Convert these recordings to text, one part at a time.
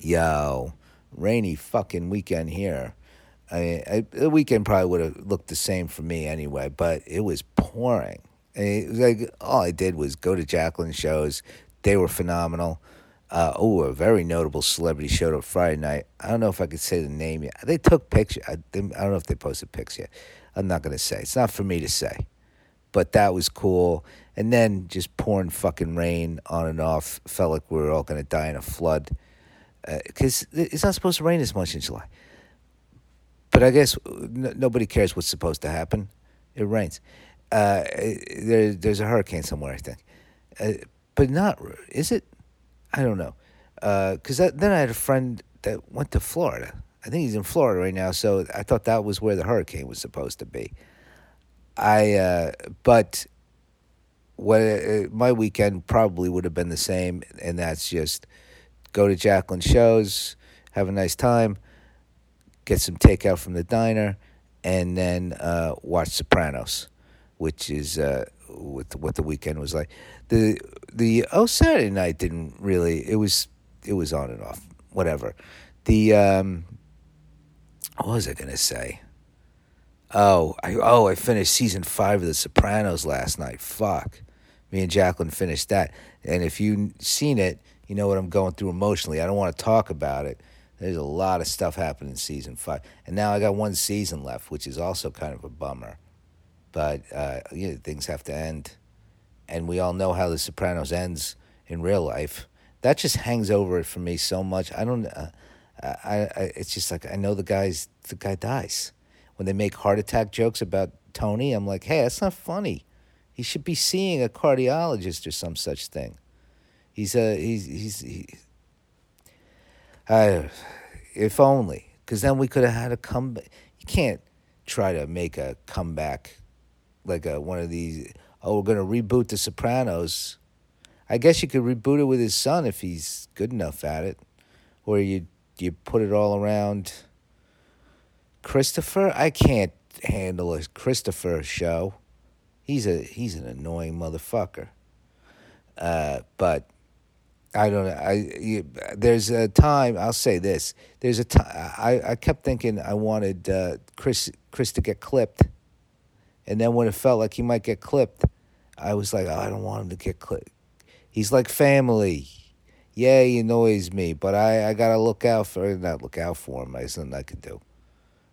Yo, rainy fucking weekend here. I I, the weekend probably would have looked the same for me anyway, but it was pouring. And it was like all I did was go to Jacqueline shows. They were phenomenal. Uh, oh, a very notable celebrity showed up Friday night. I don't know if I could say the name yet. They took pictures. I, I don't know if they posted pics yet. I'm not going to say. It's not for me to say. But that was cool. And then just pouring fucking rain on and off. Felt like we were all going to die in a flood. Because uh, it's not supposed to rain as much in July. But I guess n- nobody cares what's supposed to happen. It rains. Uh, there, there's a hurricane somewhere, I think. Uh, but not, is it? I don't know. Because uh, then I had a friend that went to Florida. I think he's in Florida right now. So I thought that was where the hurricane was supposed to be. I, uh, but what uh, my weekend probably would have been the same, and that's just go to Jacqueline shows, have a nice time, get some takeout from the diner, and then uh, watch Sopranos, which is uh, what what the weekend was like. The the oh Saturday night didn't really. It was it was on and off. Whatever. The um, what was I gonna say? Oh, I oh I finished season five of The Sopranos last night. Fuck, me and Jacqueline finished that. And if you've seen it, you know what I'm going through emotionally. I don't want to talk about it. There's a lot of stuff happening in season five, and now I got one season left, which is also kind of a bummer. But uh, you know, things have to end, and we all know how The Sopranos ends in real life. That just hangs over it for me so much. I don't. Uh, I, I. It's just like I know the guy's the guy dies when they make heart attack jokes about Tony. I'm like, hey, that's not funny. He should be seeing a cardiologist or some such thing. He's a he's he's. He, I, if only, because then we could have had a comeback. You can't try to make a comeback like a, one of these. Oh, we're gonna reboot The Sopranos. I guess you could reboot it with his son if he's good enough at it, or you you put it all around. Christopher, I can't handle a Christopher show. He's a he's an annoying motherfucker. Uh, but I don't know. I you, there's a time. I'll say this. There's a time. I, I kept thinking I wanted uh, Chris Chris to get clipped, and then when it felt like he might get clipped, I was like, oh, I don't want him to get clipped. He's like family. Yeah, he annoys me, but I, I gotta look out for not look out for him. There's nothing I can do.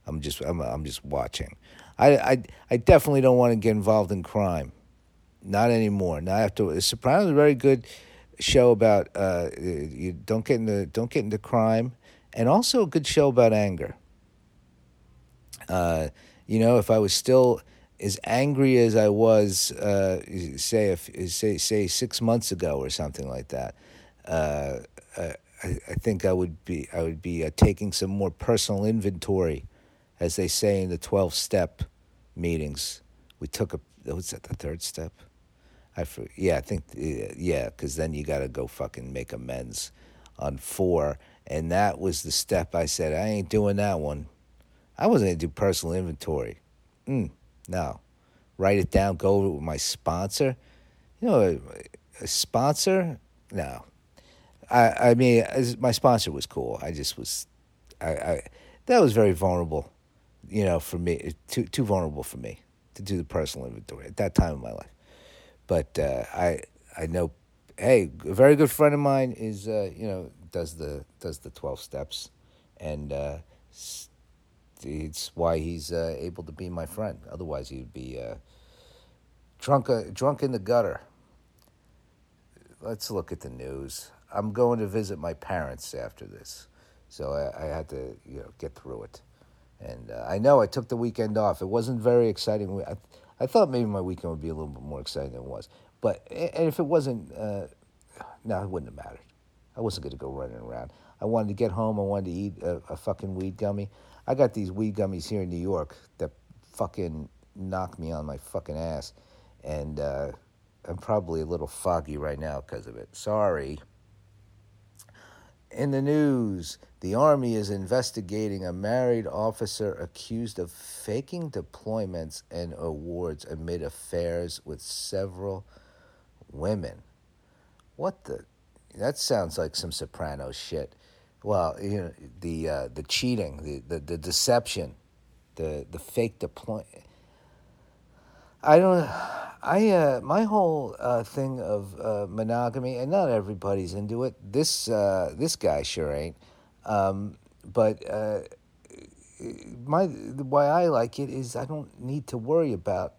I'm just I'm I'm just watching. I I I definitely don't want to get involved in crime. Not anymore. Not after Sopranos is a very good show about uh, you don't get into don't get into crime, and also a good show about anger. Uh, you know, if I was still as angry as I was, uh, say if say say six months ago or something like that, uh, I, I think I would be I would be uh, taking some more personal inventory, as they say in the twelve step meetings. We took a what's that the third step? I for, yeah, I think yeah, because then you got to go fucking make amends on four, and that was the step I said I ain't doing that one. I wasn't gonna do personal inventory. Mm, no, write it down. Go over it with my sponsor. You know, a, a sponsor. No, I I mean my sponsor was cool. I just was, I, I that was very vulnerable. You know, for me, too too vulnerable for me to do the personal inventory at that time in my life. But uh, I I know, hey, a very good friend of mine is uh, you know does the does the twelve steps, and uh, it's why he's uh, able to be my friend. Otherwise, he'd be uh, drunk uh, drunk in the gutter. Let's look at the news. I'm going to visit my parents after this, so I, I had to you know get through it. And I know I took the weekend off. It wasn't very exciting. I, I thought maybe my weekend would be a little bit more exciting than it was. But and if it wasn't, uh, no, it wouldn't have mattered. I wasn't going to go running around. I wanted to get home. I wanted to eat a, a, fucking weed gummy. I got these weed gummies here in New York that fucking knock me on my fucking ass, and uh, I'm probably a little foggy right now because of it. Sorry. In the news, the Army is investigating a married officer accused of faking deployments and awards amid affairs with several women. What the? That sounds like some Sopranos shit. well, you know, the uh, the cheating, the, the, the deception, the the fake deployment. I don't. I uh, my whole uh, thing of uh, monogamy, and not everybody's into it. This uh, this guy sure ain't. Um, but uh, my why I like it is I don't need to worry about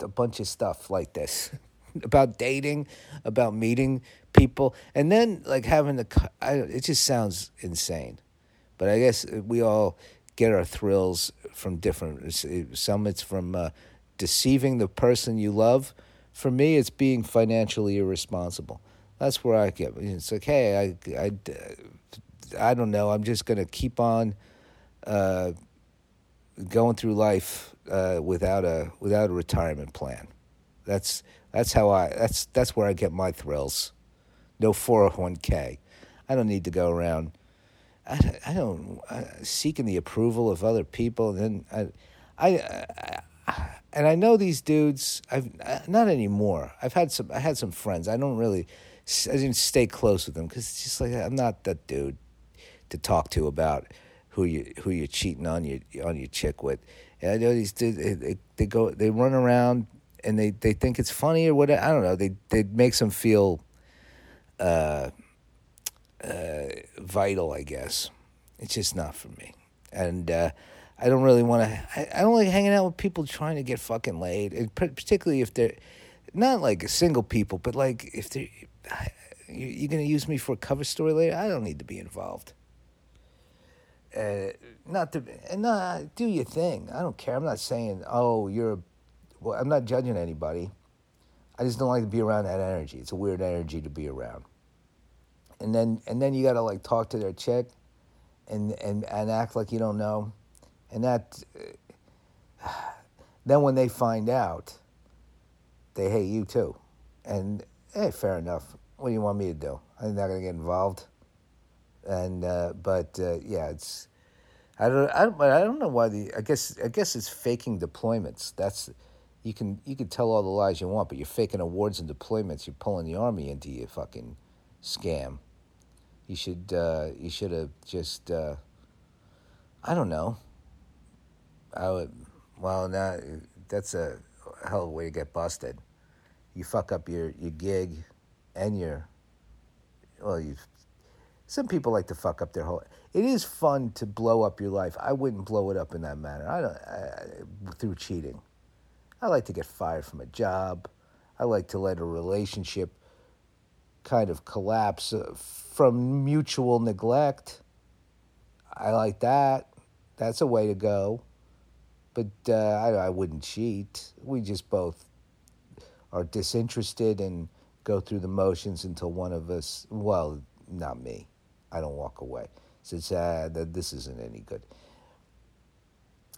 a bunch of stuff like this, about dating, about meeting people, and then like having the. I, it just sounds insane, but I guess we all get our thrills from different. Some it's from uh, deceiving the person you love. For me, it's being financially irresponsible. That's where I get. It's like, hey, I, I, I don't know. I'm just gonna keep on uh, going through life uh, without a without a retirement plan. That's that's how I. That's that's where I get my thrills. No 401k. I don't need to go around. I, I don't uh, seeking the approval of other people. And then I, I and I know these dudes. I've not anymore. I've had some. I had some friends. I don't really. I didn't stay close with them because it's just like I'm not that dude to talk to about who you who you're cheating on your on your chick with. And I know these dudes. They, they go. They run around and they, they think it's funny or what. I don't know. They they makes them feel. Uh, uh, vital, I guess. It's just not for me. And uh, I don't really want to. I, I, don't like hanging out with people trying to get fucking laid, particularly if they're not like single people, but like if they're you're gonna use me for a cover story later. I don't need to be involved. Uh, not to and not do your thing. I don't care. I'm not saying oh you're. Well, I'm not judging anybody. I just don't like to be around that energy. It's a weird energy to be around. And then and then you got to like talk to their chick, and and and act like you don't know and that, then when they find out, they hate you too. And hey, fair enough. What do you want me to do? I'm not going to get involved. And uh, but uh, yeah, it's I don't I don't, I don't know why the I guess I guess it's faking deployments. That's you can you can tell all the lies you want, but you're faking awards and deployments. You're pulling the army into your fucking scam. You should uh, you should have just uh, I don't know I would, well, now that's a hell of a way to get busted. You fuck up your, your gig and your, well, you, some people like to fuck up their whole, it is fun to blow up your life. I wouldn't blow it up in that manner. I don't, I, through cheating. I like to get fired from a job. I like to let a relationship kind of collapse uh, from mutual neglect. I like that. That's a way to go. But uh, I, I wouldn't cheat. We just both are disinterested and go through the motions until one of us, well, not me. I don't walk away. Says, uh, this isn't any good.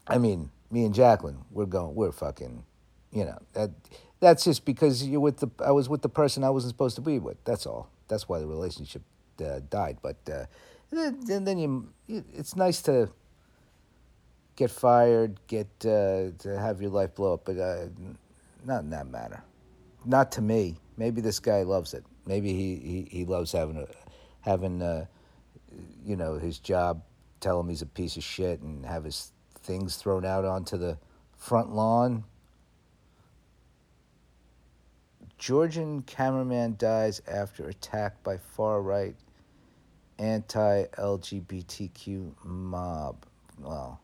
I mean, me and Jacqueline, we're going, we're fucking, you know, that, that's just because you're with the, I was with the person I wasn't supposed to be with. That's all. That's why the relationship uh, died. But uh, then, then you, it's nice to get fired, get uh, to have your life blow up, but uh, not in that matter. Not to me. Maybe this guy loves it. Maybe he, he, he loves having a, having uh, you know his job tell him he's a piece of shit and have his things thrown out onto the front lawn. Georgian cameraman dies after attack by far right anti LGBTQ mob. Well,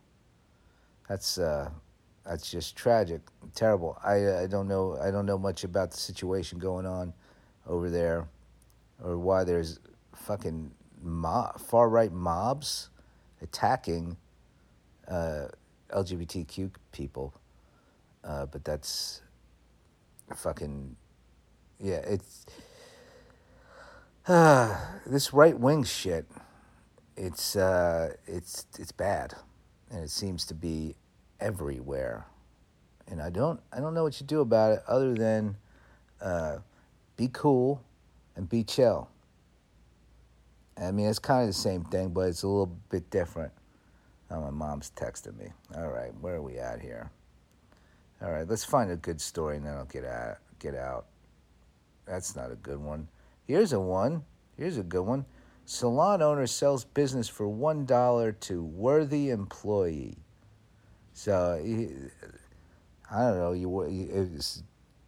that's uh, that's just tragic, terrible. I I don't know I don't know much about the situation going on over there, or why there's fucking mob, far right mobs attacking uh, LGBTQ people. Uh, but that's fucking yeah. It's uh, this right wing shit. It's uh, it's it's bad and it seems to be everywhere. And I don't, I don't know what you do about it other than uh, be cool and be chill. I mean, it's kind of the same thing, but it's a little bit different. Oh, my mom's texting me. All right, where are we at here? All right, let's find a good story and then I'll get out. Get out. That's not a good one. Here's a one. Here's a good one. Salon owner sells business for one dollar to worthy employee. So I don't know. You, you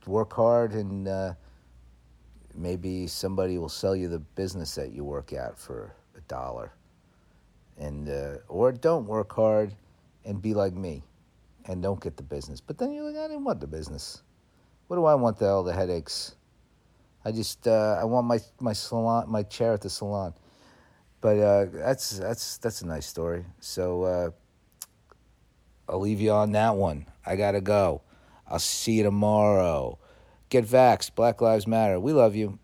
work hard, and uh, maybe somebody will sell you the business that you work at for a dollar. And uh, or don't work hard and be like me, and don't get the business. But then you're like, I didn't want the business. What do I want? The, all the headaches. I just uh, I want my my salon, my chair at the salon. But uh, that's that's that's a nice story. So uh, I'll leave you on that one. I gotta go. I'll see you tomorrow. Get vaxxed. Black Lives Matter. We love you.